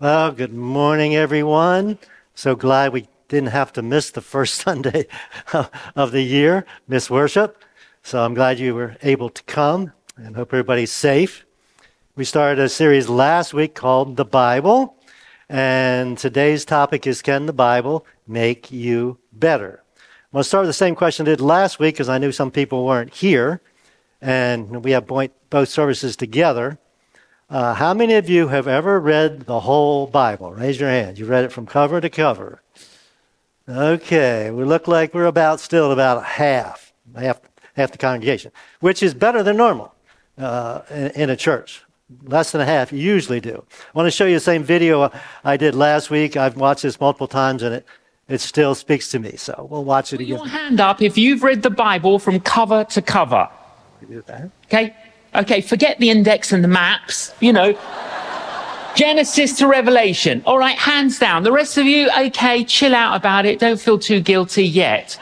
Well, good morning, everyone. So glad we didn't have to miss the first Sunday of the year, miss worship. So I'm glad you were able to come and hope everybody's safe. We started a series last week called The Bible, and today's topic is Can the Bible Make You Better? I'm going to start with the same question I did last week because I knew some people weren't here, and we have both services together. Uh, how many of you have ever read the whole Bible? Raise your hand. You read it from cover to cover. Okay, we look like we're about still about half, half, half the congregation, which is better than normal uh, in, in, a church. Less than a half, you usually do. I want to show you the same video I did last week. I've watched this multiple times and it, it still speaks to me. So we'll watch it Put again. Your hand up if you've read the Bible from cover to cover. Okay? Okay, forget the index and the maps, you know. Genesis to Revelation. All right, hands down. The rest of you, okay, chill out about it. Don't feel too guilty yet.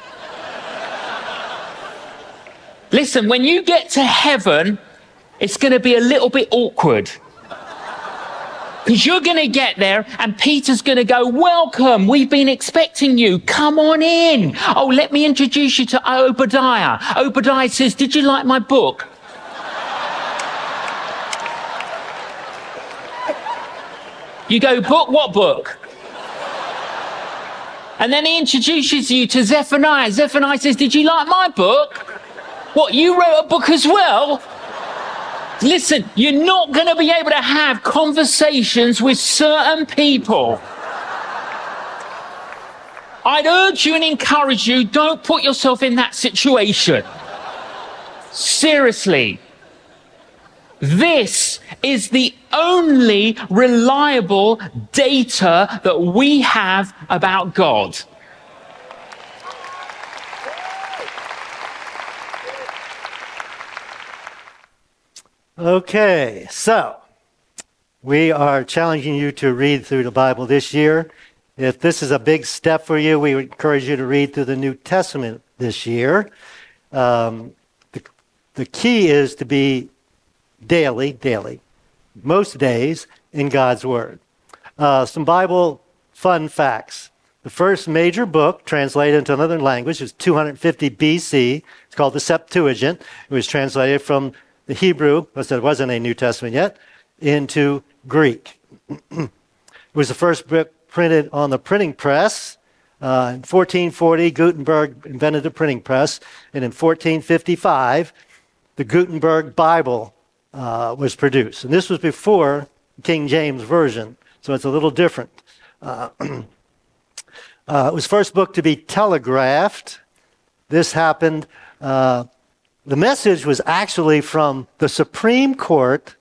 Listen, when you get to heaven, it's going to be a little bit awkward. Because you're going to get there and Peter's going to go, Welcome, we've been expecting you. Come on in. Oh, let me introduce you to Obadiah. Obadiah says, Did you like my book? You go, book what book? And then he introduces you to Zephaniah. Zephaniah says, Did you like my book? What, you wrote a book as well? Listen, you're not going to be able to have conversations with certain people. I'd urge you and encourage you don't put yourself in that situation. Seriously. This is the only reliable data that we have about God. Okay, so we are challenging you to read through the Bible this year. If this is a big step for you, we encourage you to read through the New Testament this year. Um, the, the key is to be daily, daily, most days in God's Word. Uh, some Bible fun facts. The first major book translated into another language was 250 BC. It's called the Septuagint. It was translated from the Hebrew, because there wasn't a New Testament yet, into Greek. it was the first book printed on the printing press. Uh, in 1440, Gutenberg invented the printing press, and in 1455, the Gutenberg Bible uh, was produced. And this was before King James Version, so it's a little different. Uh, uh, it was first book to be telegraphed. This happened. Uh, the message was actually from the Supreme Court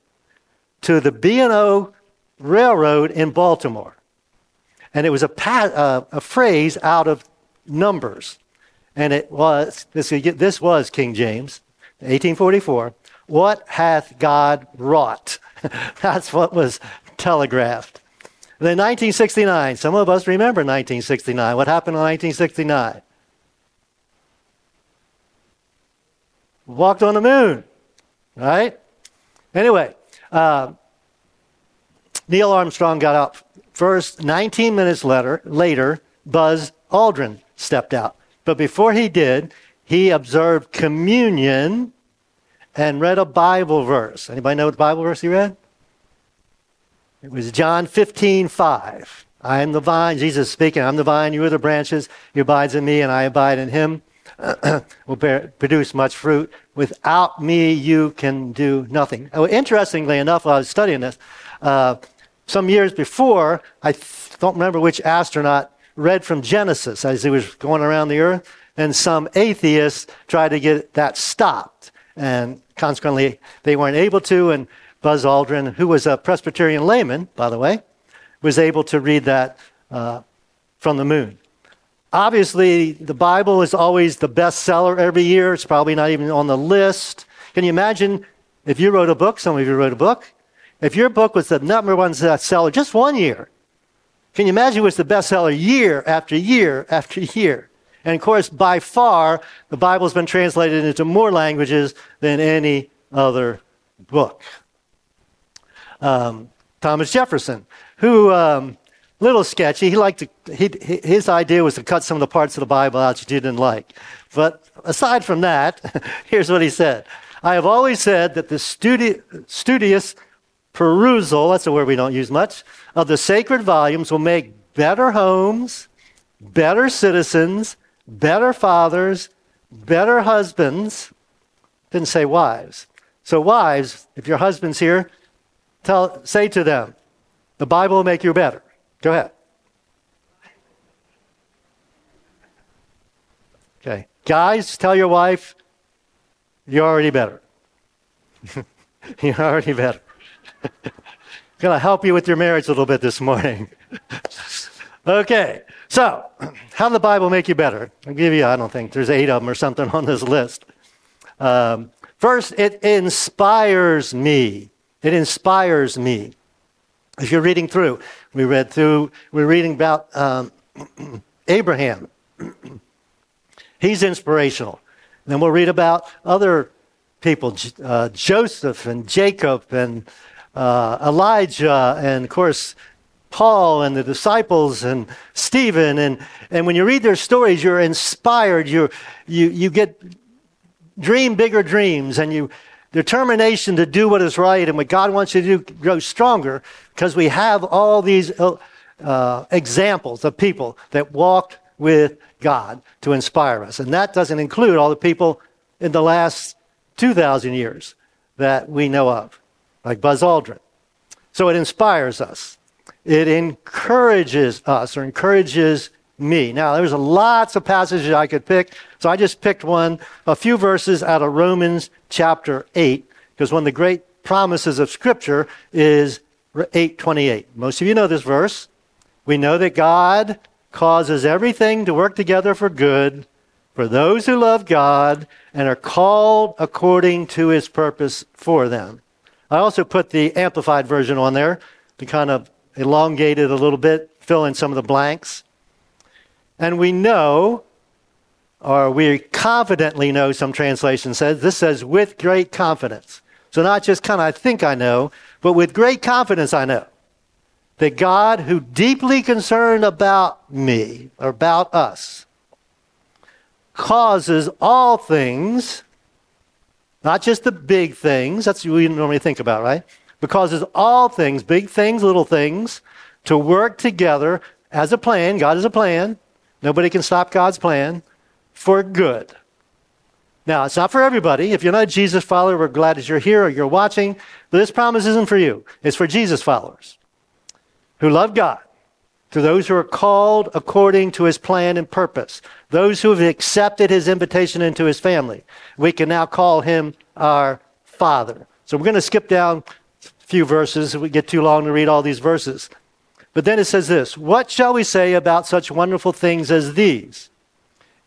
to the B&O Railroad in Baltimore. And it was a, pa- uh, a phrase out of Numbers. And it was, this, this was King James, 1844. What hath God wrought? That's what was telegraphed. then 1969, some of us remember 1969. What happened in 1969? Walked on the moon, right? Anyway, uh, Neil Armstrong got up first. 19 minutes later, later, Buzz Aldrin stepped out. But before he did, he observed communion and read a Bible verse. Anybody know what Bible verse he read? It was John 15, 5. I am the vine, Jesus speaking, I'm the vine, you are the branches, he abides in me, and I abide in him. will bear, produce much fruit. Without me, you can do nothing. Oh, interestingly enough, while I was studying this, uh, some years before, I th- don't remember which astronaut read from Genesis as he was going around the earth, and some atheists tried to get that stopped. And consequently, they weren't able to. And Buzz Aldrin, who was a Presbyterian layman, by the way, was able to read that uh, from the moon. Obviously, the Bible is always the bestseller every year. It's probably not even on the list. Can you imagine if you wrote a book? Some of you wrote a book. If your book was the number one bestseller just one year, can you imagine it was the bestseller year after year after year? And of course, by far, the Bible's been translated into more languages than any other book. Um, Thomas Jefferson who, um, little sketchy. He liked to, he, his idea was to cut some of the parts of the Bible out that you didn't like. But aside from that, here's what he said. I have always said that the studi- studious perusal, that's a word we don't use much, of the sacred volumes will make better homes, better citizens, better fathers, better husbands. Didn't say wives. So, wives, if your husband's here, tell, say to them, the Bible will make you better. Go ahead. Okay. Guys, tell your wife, you're already better. you're already better. Going to help you with your marriage a little bit this morning. okay. So, how did the Bible make you better? I'll give you, I don't think, there's eight of them or something on this list. Um, first, it inspires me. It inspires me. If you're reading through, we read through, we're reading about um, Abraham. He's inspirational. Then we'll read about other people, uh, Joseph and Jacob and uh, Elijah, and of course, Paul and the disciples and Stephen. And, and when you read their stories, you're inspired. you you, you get dream bigger dreams and you determination to do what is right and what God wants you to do grows stronger because we have all these uh, examples of people that walked with God to inspire us. And that doesn't include all the people in the last 2,000 years that we know of, like Buzz Aldrin. So it inspires us. It encourages us or encourages me. Now, there's lots of passages I could pick, so I just picked one, a few verses out of Romans chapter 8, because one of the great promises of Scripture is 8:28. Most of you know this verse. We know that God causes everything to work together for good for those who love God and are called according to his purpose for them. I also put the amplified version on there to kind of elongate it a little bit, fill in some of the blanks. And we know, or we confidently know, some translation says, this says with great confidence. So not just kind of I think I know, but with great confidence I know that God, who deeply concerned about me, or about us, causes all things, not just the big things, that's what we normally think about, right? But causes all things, big things, little things, to work together as a plan. God is a plan. Nobody can stop God's plan for good. Now, it's not for everybody. If you're not a Jesus follower, we're glad that you're here or you're watching. But this promise isn't for you. It's for Jesus followers who love God, to those who are called according to his plan and purpose, those who have accepted his invitation into his family. We can now call him our Father. So we're going to skip down few verses. If we get too long to read all these verses. But then it says this What shall we say about such wonderful things as these?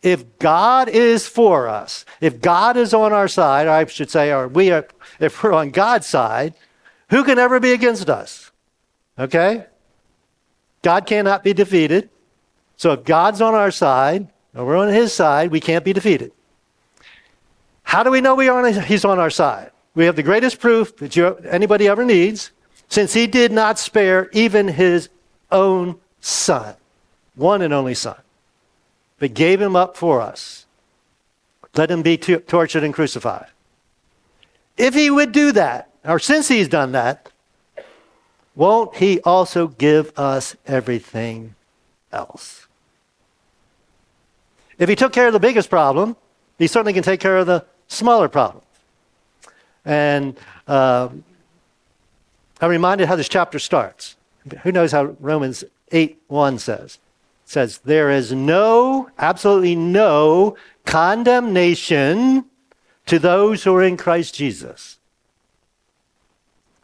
If God is for us, if God is on our side, I should say, or we are, if we're on God's side, who can ever be against us? Okay? God cannot be defeated. So if God's on our side, or we're on his side, we can't be defeated. How do we know we are he's on our side? We have the greatest proof that you, anybody ever needs, since he did not spare even his own son, one and only son, but gave him up for us. Let him be t- tortured and crucified. If he would do that, or since he's done that, won't he also give us everything else? If he took care of the biggest problem, he certainly can take care of the smaller problem. And uh, I'm reminded how this chapter starts. Who knows how Romans 8 1 says? It says, There is no, absolutely no condemnation to those who are in Christ Jesus.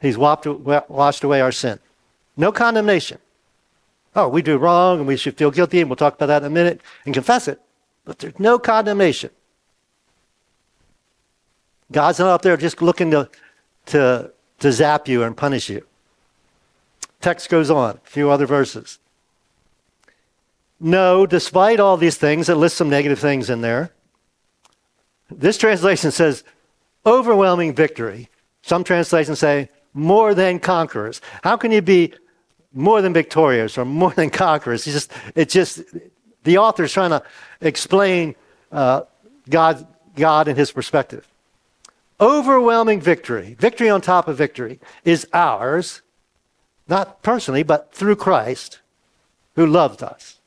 He's washed away our sin. No condemnation. Oh, we do wrong and we should feel guilty, and we'll talk about that in a minute and confess it. But there's no condemnation. God's not up there just looking to, to, to zap you and punish you. Text goes on, a few other verses. No, despite all these things, it lists some negative things in there. This translation says overwhelming victory. Some translations say more than conquerors. How can you be more than victorious or more than conquerors. It's just, it's just the author's trying to explain uh, God, God and his perspective. Overwhelming victory, victory on top of victory, is ours, not personally, but through Christ who loved us.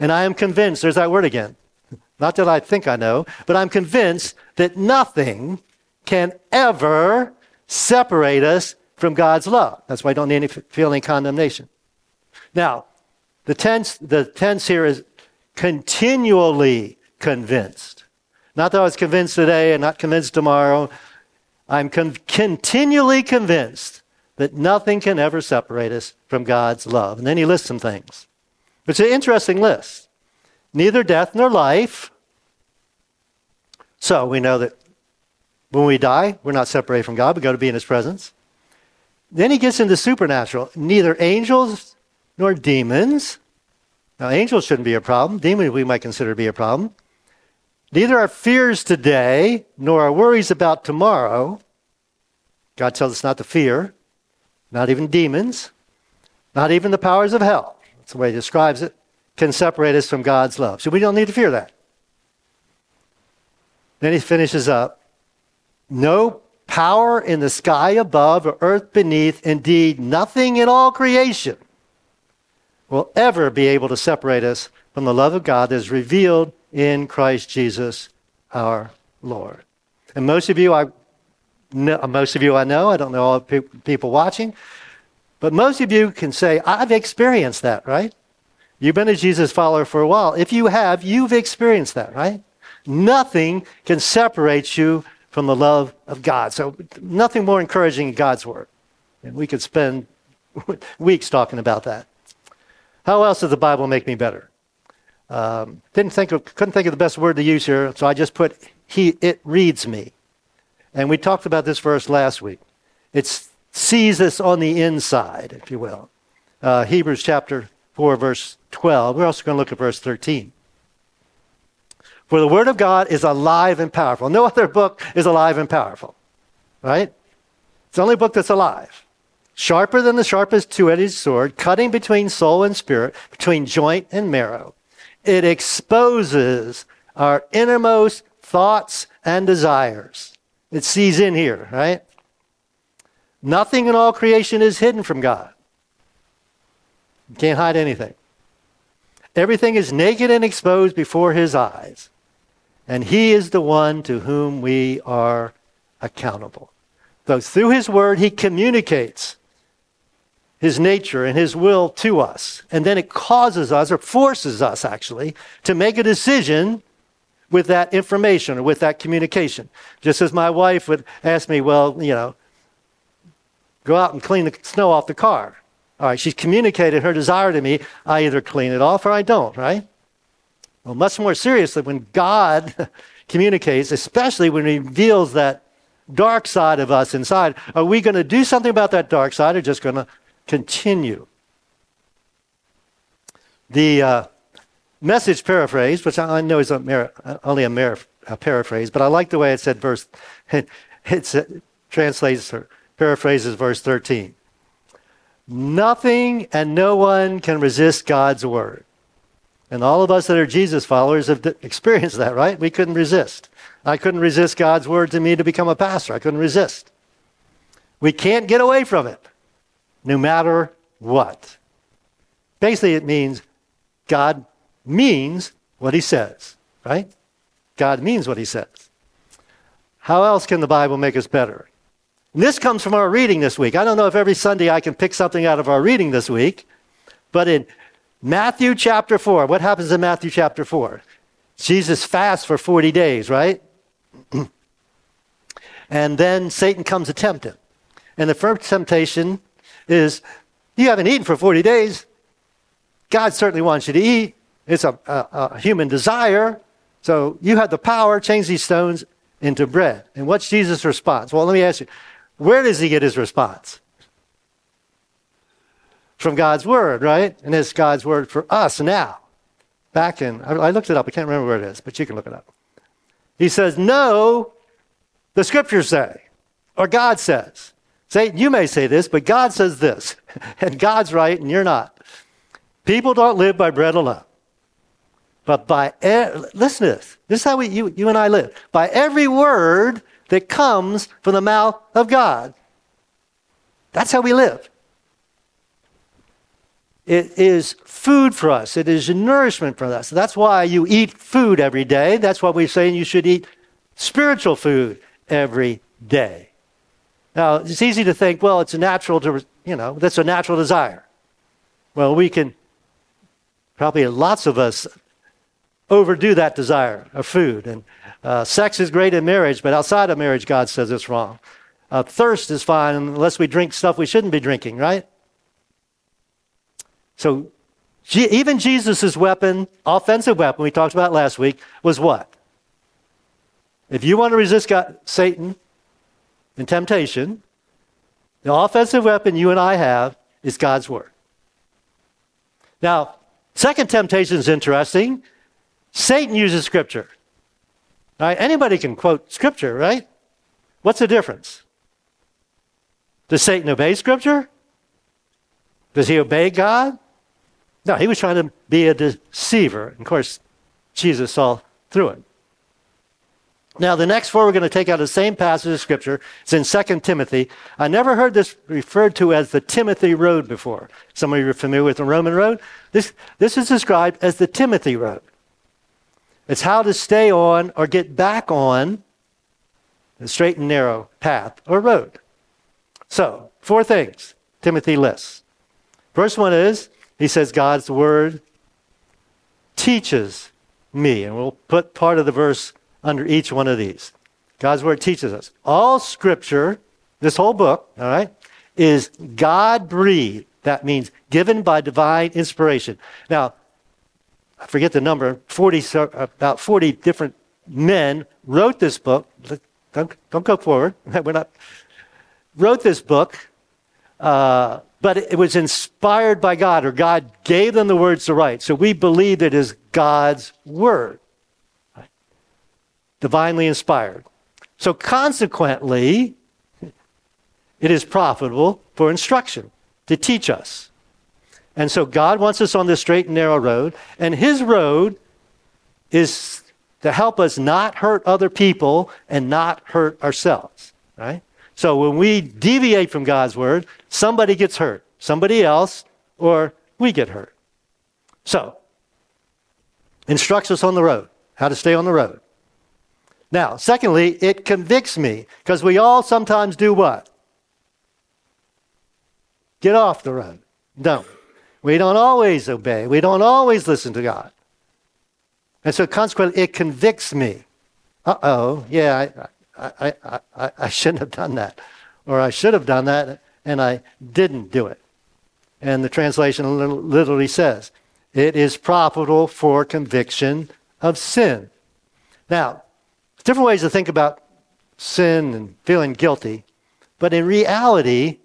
And I am convinced, there's that word again. Not that I think I know, but I'm convinced that nothing can ever separate us from God's love. That's why I don't need any feel any condemnation. Now, the tense, the tense here is continually convinced. Not that I was convinced today and not convinced tomorrow. I'm con- continually convinced that nothing can ever separate us from God's love. And then he lists some things. It's an interesting list. Neither death nor life. So we know that when we die, we're not separated from God. We go to be in his presence. Then he gets into supernatural. Neither angels nor demons. Now, angels shouldn't be a problem. Demons we might consider to be a problem. Neither our fears today nor our worries about tomorrow. God tells us not to fear, not even demons, not even the powers of hell. That's the way he describes it, can separate us from God's love. So we don't need to fear that. Then he finishes up no power in the sky above or earth beneath, indeed, nothing in all creation will ever be able to separate us from the love of God that is revealed in Christ Jesus our Lord. And most of you, I know, uh, most of you I know, I don't know all the people watching, but most of you can say, I've experienced that, right? You've been a Jesus follower for a while. If you have, you've experienced that, right? Nothing can separate you from the love of God. So, nothing more encouraging in God's Word. And we could spend weeks talking about that. How else does the Bible make me better? Um, didn't think of, couldn't think of the best word to use here, so I just put he. It reads me, and we talked about this verse last week. It sees us on the inside, if you will. Uh, Hebrews chapter four, verse twelve. We're also going to look at verse thirteen. For the Word of God is alive and powerful. No other book is alive and powerful, right? It's the only book that's alive. Sharper than the sharpest two edged sword, cutting between soul and spirit, between joint and marrow. It exposes our innermost thoughts and desires. It sees in here, right? Nothing in all creation is hidden from God. You can't hide anything. Everything is naked and exposed before his eyes and he is the one to whom we are accountable. Though through his word, he communicates his nature and his will to us. And then it causes us, or forces us actually, to make a decision with that information or with that communication. Just as my wife would ask me, well, you know, go out and clean the snow off the car. All right, she's communicated her desire to me. I either clean it off or I don't, right? Well, much more seriously, when God communicates, especially when He reveals that dark side of us inside, are we going to do something about that dark side or just going to continue? The uh, message paraphrase, which I know is a mer- only a, mer- a, paraphrase, but I like the way it said verse, it, it translates or paraphrases verse 13. Nothing and no one can resist God's word. And all of us that are Jesus followers have experienced that, right? We couldn't resist. I couldn't resist God's word to me to become a pastor. I couldn't resist. We can't get away from it, no matter what. Basically, it means God means what he says, right? God means what he says. How else can the Bible make us better? And this comes from our reading this week. I don't know if every Sunday I can pick something out of our reading this week, but in Matthew chapter 4. What happens in Matthew chapter 4? Jesus fasts for 40 days, right? and then Satan comes to tempt him. And the first temptation is you haven't eaten for 40 days. God certainly wants you to eat. It's a, a, a human desire. So you have the power, change these stones into bread. And what's Jesus' response? Well, let me ask you, where does he get his response? from God's word, right? And it's God's word for us now. Back in, I looked it up, I can't remember where it is, but you can look it up. He says, No, the scriptures say, or God says, Satan, you may say this, but God says this, and God's right and you're not. People don't live by bread alone, but by, e- listen to this. This is how we, you, you and I live. By every word that comes from the mouth of God. That's how we live. It is food for us. It is nourishment for us. That's why you eat food every day. That's why we're saying you should eat spiritual food every day. Now, it's easy to think, well, it's a natural to, you know, that's a natural desire. Well, we can, probably lots of us overdo that desire of food. And uh, sex is great in marriage, but outside of marriage, God says it's wrong. Uh, thirst is fine unless we drink stuff we shouldn't be drinking, right? So even Jesus' weapon, offensive weapon, we talked about last week, was what? If you want to resist God, Satan in temptation, the offensive weapon you and I have is God's Word. Now, second temptation is interesting. Satan uses Scripture. Right? Anybody can quote Scripture, right? What's the difference? Does Satan obey Scripture? Does he obey God? No, he was trying to be a deceiver. Of course, Jesus saw through it. Now, the next four we're going to take out of the same passage of Scripture. It's in 2 Timothy. I never heard this referred to as the Timothy Road before. Some of you are familiar with the Roman Road. This, this is described as the Timothy Road. It's how to stay on or get back on the straight and narrow path or road. So, four things Timothy lists. First one is he says, God's word teaches me. And we'll put part of the verse under each one of these. God's word teaches us. All scripture, this whole book, all right, is God breathed. That means given by divine inspiration. Now, I forget the number, 40, about 40 different men wrote this book. Don't, don't go forward. We're not. Wrote this book. Uh, but it was inspired by God, or God gave them the words to write. So we believe it is God's word? Divinely inspired. So consequently, it is profitable for instruction to teach us. And so God wants us on this straight and narrow road, and His road is to help us not hurt other people and not hurt ourselves, right? So when we deviate from God's word, somebody gets hurt, somebody else, or we get hurt. So, instructs us on the road, how to stay on the road. Now, secondly, it convicts me because we all sometimes do what? Get off the road. Don't. We don't always obey. We don't always listen to God. And so consequently, it convicts me. Uh oh, yeah, I, I, I, I shouldn't have done that. Or I should have done that and I didn't do it. And the translation literally says, it is profitable for conviction of sin. Now, different ways to think about sin and feeling guilty, but in reality,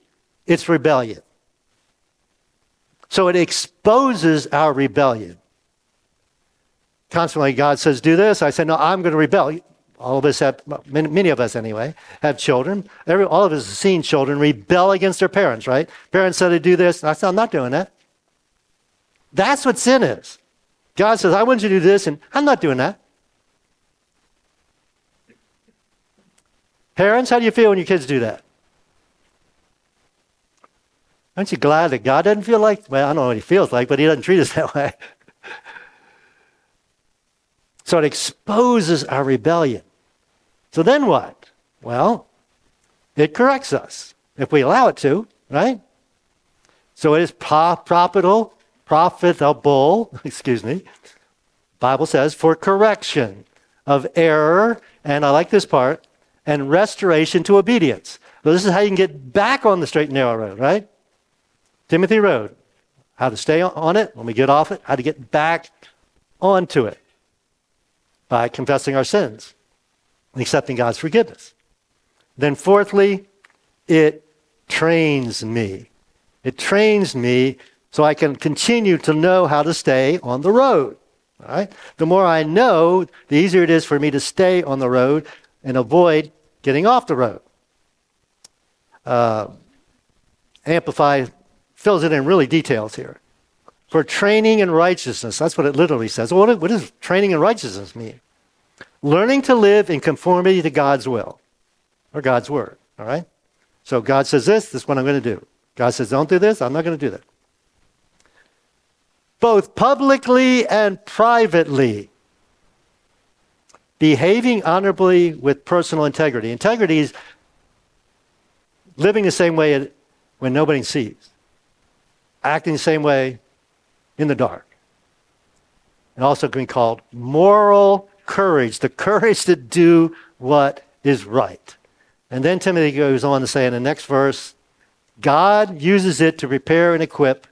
it's rebellion. So it exposes our rebellion. Constantly, God says, Do this. I say, No, I'm going to rebel all of us have, many of us anyway, have children. Every, all of us have seen children rebel against their parents, right? Parents said to do this. And I said, I'm not doing that. That's what sin is. God says, I want you to do this, and I'm not doing that. Parents, how do you feel when your kids do that? Aren't you glad that God doesn't feel like, well, I don't know what he feels like, but he doesn't treat us that way. so it exposes our rebellion. So then what? Well, it corrects us if we allow it to, right? So it is profitable, profitable, excuse me. Bible says for correction of error, and I like this part, and restoration to obedience. So this is how you can get back on the straight and narrow road, right? Timothy Road. How to stay on it when we get off it, how to get back onto it by confessing our sins and accepting God's forgiveness. Then, fourthly, it trains me. It trains me so I can continue to know how to stay on the road. All right? The more I know, the easier it is for me to stay on the road and avoid getting off the road. uh, Amplify fills it in really details here. For training in righteousness, that's what it literally says. What, what does training in righteousness mean? Learning to live in conformity to God's will or God's word. All right? So God says this, this is what I'm going to do. God says, don't do this, I'm not going to do that. Both publicly and privately. Behaving honorably with personal integrity. Integrity is living the same way when nobody sees, acting the same way in the dark. And also can be called moral courage, the courage to do what is right. And then Timothy goes on to say in the next verse God uses it to prepare and equip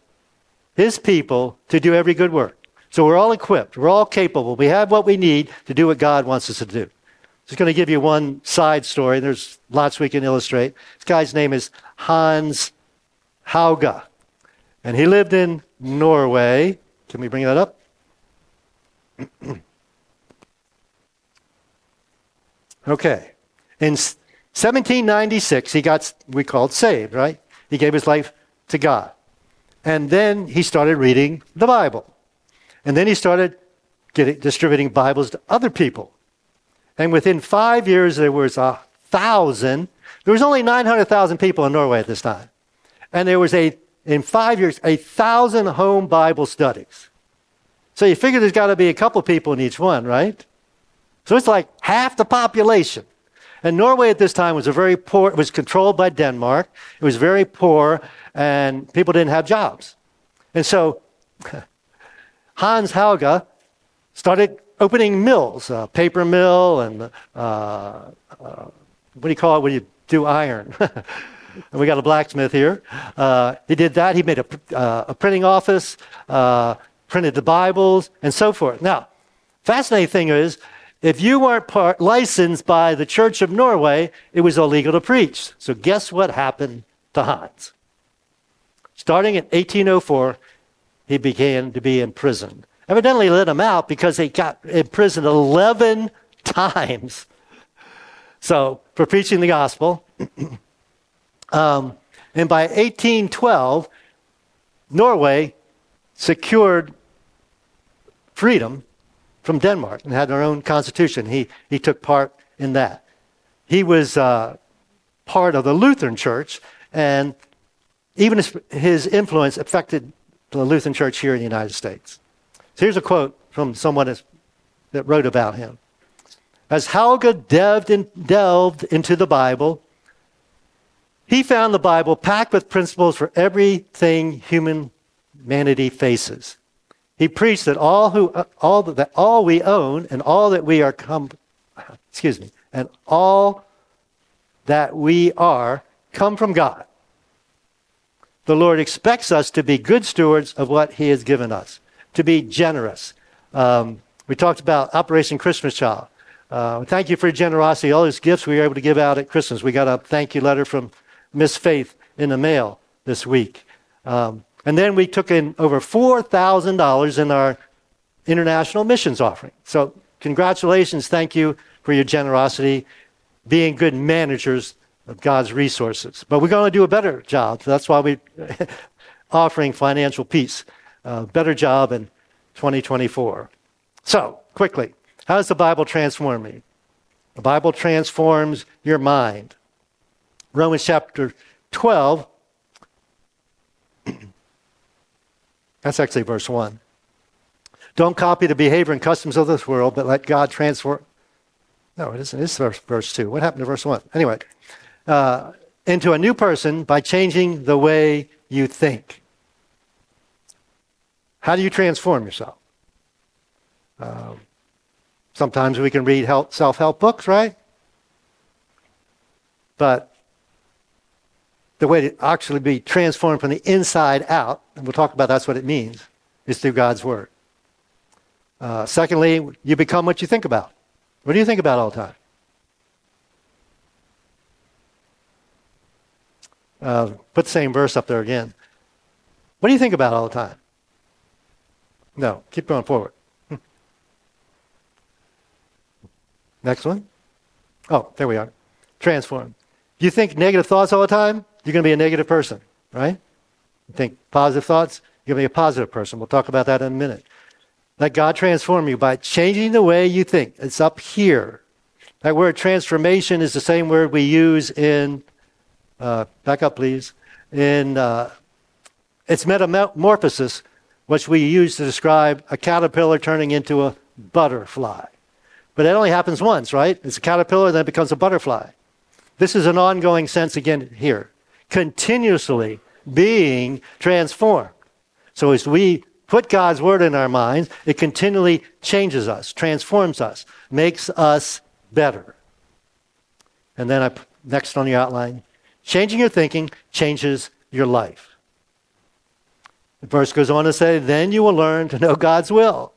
his people to do every good work. So we're all equipped, we're all capable, we have what we need to do what God wants us to do. Just going to give you one side story. There's lots we can illustrate. This guy's name is Hans Hauge, and he lived in Norway. Can we bring that up? okay. In 1796, he got, we called saved, right? He gave his life to God. And then he started reading the Bible. And then he started getting, distributing Bibles to other people. And within five years, there was a thousand. There was only 900,000 people in Norway at this time. And there was a, in five years, a thousand home Bible studies. So you figure there's got to be a couple people in each one, right? So it's like half the population. And Norway at this time was a very poor, it was controlled by Denmark. It was very poor, and people didn't have jobs. And so Hans Hauge started opening mills, a paper mill, and uh, uh, what do you call it when you do iron? and we got a blacksmith here. Uh, he did that. He made a, uh, a printing office, uh, printed the Bibles, and so forth. Now, fascinating thing is, if you weren't part, licensed by the Church of Norway, it was illegal to preach. So guess what happened to Hans? Starting in 1804, he began to be imprisoned. Evidently let him out because he got imprisoned 11 times. So for preaching the gospel. um, and by 1812, Norway secured freedom from Denmark and had their own constitution. He, he took part in that. He was uh, part of the Lutheran Church, and even his, his influence affected the Lutheran Church here in the United States. So here's a quote from someone that wrote about him. As Hauge delved, in, delved into the Bible, he found the Bible packed with principles for everything human humanity faces. He preached that all who all that all we own and all that we are come excuse me and all that we are come from God. The Lord expects us to be good stewards of what He has given us, to be generous. Um, we talked about Operation Christmas Child. Uh, thank you for your generosity. All those gifts we were able to give out at Christmas. We got a thank you letter from Miss Faith in the mail this week. Um, and then we took in over $4,000 in our international missions offering. So, congratulations. Thank you for your generosity, being good managers of God's resources. But we're going to do a better job. That's why we're offering financial peace. A better job in 2024. So, quickly, how does the Bible transform me? The Bible transforms your mind. Romans chapter 12 That's actually verse 1. Don't copy the behavior and customs of this world, but let God transform. No, it isn't. It's verse, verse 2. What happened to verse 1? Anyway, uh, into a new person by changing the way you think. How do you transform yourself? Um, sometimes we can read self help books, right? But the way to actually be transformed from the inside out, and we'll talk about that's what it means, is through God's Word. Uh, secondly, you become what you think about. What do you think about all the time? Uh, put the same verse up there again. What do you think about all the time? No, keep going forward. Next one. Oh, there we are. Transform. You think negative thoughts all the time, you're going to be a negative person, right? You think positive thoughts, you're going to be a positive person. We'll talk about that in a minute. Let God transform you by changing the way you think. It's up here. That word transformation is the same word we use in, uh, back up please, in, uh, it's metamorphosis, which we use to describe a caterpillar turning into a butterfly. But it only happens once, right? It's a caterpillar, then it becomes a butterfly. This is an ongoing sense again here. Continuously being transformed. So as we put God's word in our minds, it continually changes us, transforms us, makes us better. And then I next on the outline, changing your thinking changes your life. The verse goes on to say, then you will learn to know God's will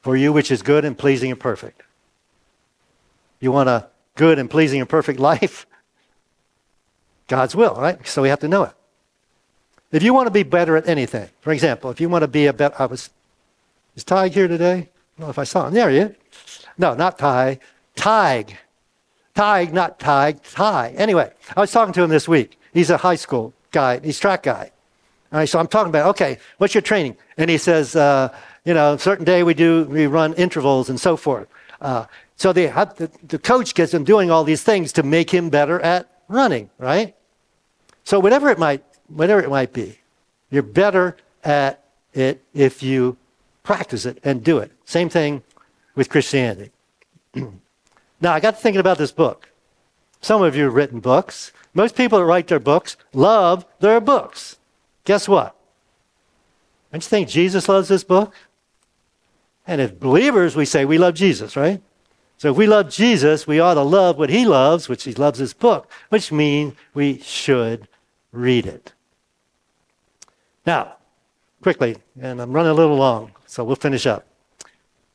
for you, which is good and pleasing and perfect. You want a good and pleasing and perfect life? God's will, right? So we have to know it. If you want to be better at anything, for example, if you want to be a better, I was, is Tig here today? I don't know if I saw him. There he is. No, not Ty. Tig. Tig, not Tig. Ty. Anyway, I was talking to him this week. He's a high school guy. He's track guy. All right, so I'm talking about, okay, what's your training? And he says, uh, you know, certain day we do, we run intervals and so forth. Uh, so they have, the, the coach gets him doing all these things to make him better at running, right? So whatever it might, whatever it might be, you're better at it if you practice it and do it. Same thing with Christianity. now I got to thinking about this book. Some of you have written books. Most people that write their books love their books. Guess what? Don't you think Jesus loves this book? And as believers, we say we love Jesus, right? So if we love Jesus, we ought to love what he loves, which he loves his book, which means we should read it. Now, quickly, and I'm running a little long, so we'll finish up.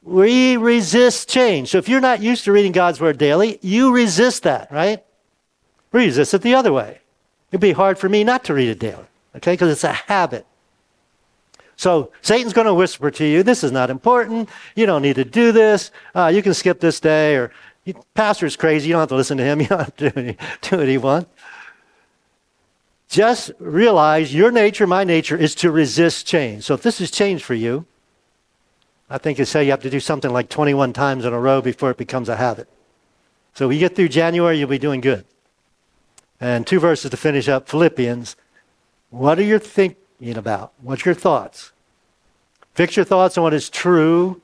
We resist change. So if you're not used to reading God's word daily, you resist that, right? We resist it the other way. It'd be hard for me not to read it daily, okay? Because it's a habit. So Satan's going to whisper to you, this is not important. You don't need to do this. Uh, you can skip this day. Or, pastor's crazy. You don't have to listen to him. You don't have to do, do what he wants. Just realize your nature, my nature, is to resist change. So if this is change for you, I think it's say you have to do something like 21 times in a row before it becomes a habit. So we get through January, you'll be doing good. And two verses to finish up Philippians. What are you thinking about? What's your thoughts? Fix your thoughts on what is true,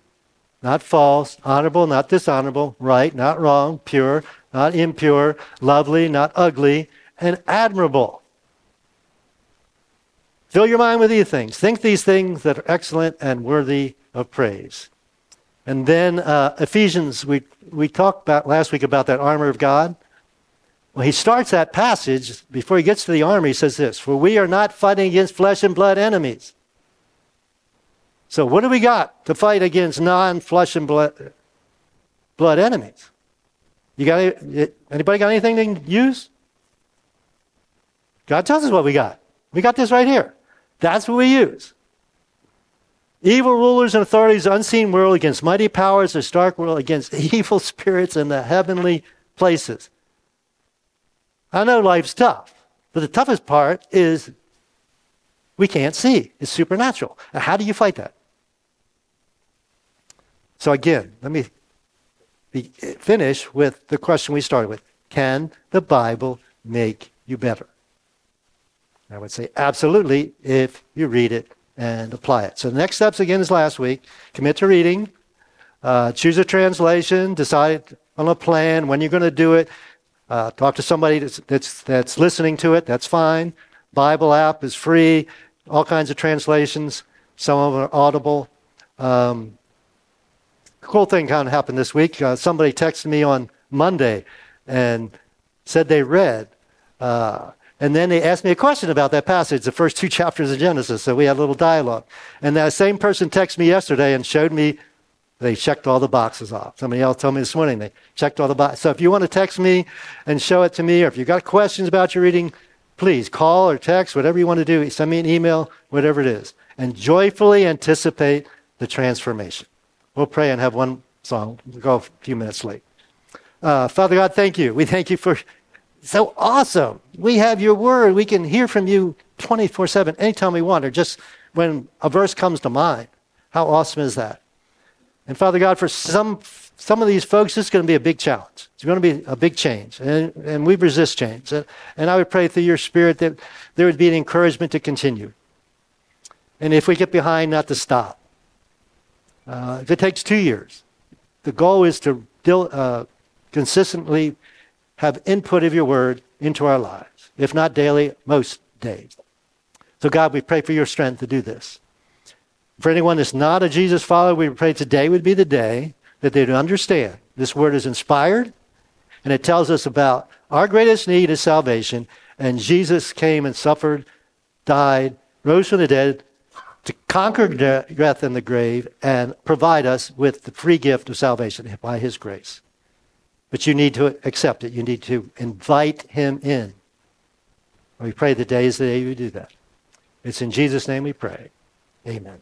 not false, honorable, not dishonorable, right, not wrong, pure, not impure, lovely, not ugly, and admirable. Fill your mind with these things. Think these things that are excellent and worthy of praise. And then uh, Ephesians, we, we talked about last week about that armor of God. Well, he starts that passage, before he gets to the armor, he says this For we are not fighting against flesh and blood enemies. So, what do we got to fight against non flesh and blood, blood enemies? You got anybody got anything they can use? God tells us what we got. We got this right here. That's what we use. Evil rulers and authorities, unseen world against mighty powers, the dark world against evil spirits in the heavenly places. I know life's tough, but the toughest part is we can't see. It's supernatural. Now, how do you fight that? So again, let me be, finish with the question we started with. Can the Bible make you better? I would say absolutely if you read it and apply it. So the next steps again is last week. Commit to reading, uh, choose a translation, decide on a plan when you're going to do it. Uh, talk to somebody that's, that's, that's listening to it. That's fine. Bible app is free. All kinds of translations. Some of them are audible. Um, cool thing kind of happened this week. Uh, somebody texted me on Monday and said they read uh, and then they asked me a question about that passage, the first two chapters of Genesis. So we had a little dialogue. And that same person texted me yesterday and showed me they checked all the boxes off. Somebody else told me this morning they checked all the boxes. So if you want to text me and show it to me, or if you've got questions about your reading, please call or text, whatever you want to do. Send me an email, whatever it is. And joyfully anticipate the transformation. We'll pray and have one song. We'll go a few minutes late. Uh, Father God, thank you. We thank you for so awesome. We have your word. We can hear from you 24 7 anytime we want, or just when a verse comes to mind. How awesome is that? And Father God, for some, some of these folks, this is going to be a big challenge. It's going to be a big change. And, and we resist change. And, and I would pray through your spirit that there would be an encouragement to continue. And if we get behind, not to stop. Uh, if it takes two years, the goal is to uh, consistently have input of your word into our lives. If not daily, most days. So, God, we pray for your strength to do this. For anyone that's not a Jesus follower, we pray today would be the day that they'd understand this word is inspired and it tells us about our greatest need is salvation. And Jesus came and suffered, died, rose from the dead to conquer death and the grave and provide us with the free gift of salvation by his grace. But you need to accept it. You need to invite him in. We pray the day is the day you do that. It's in Jesus' name we pray. Amen.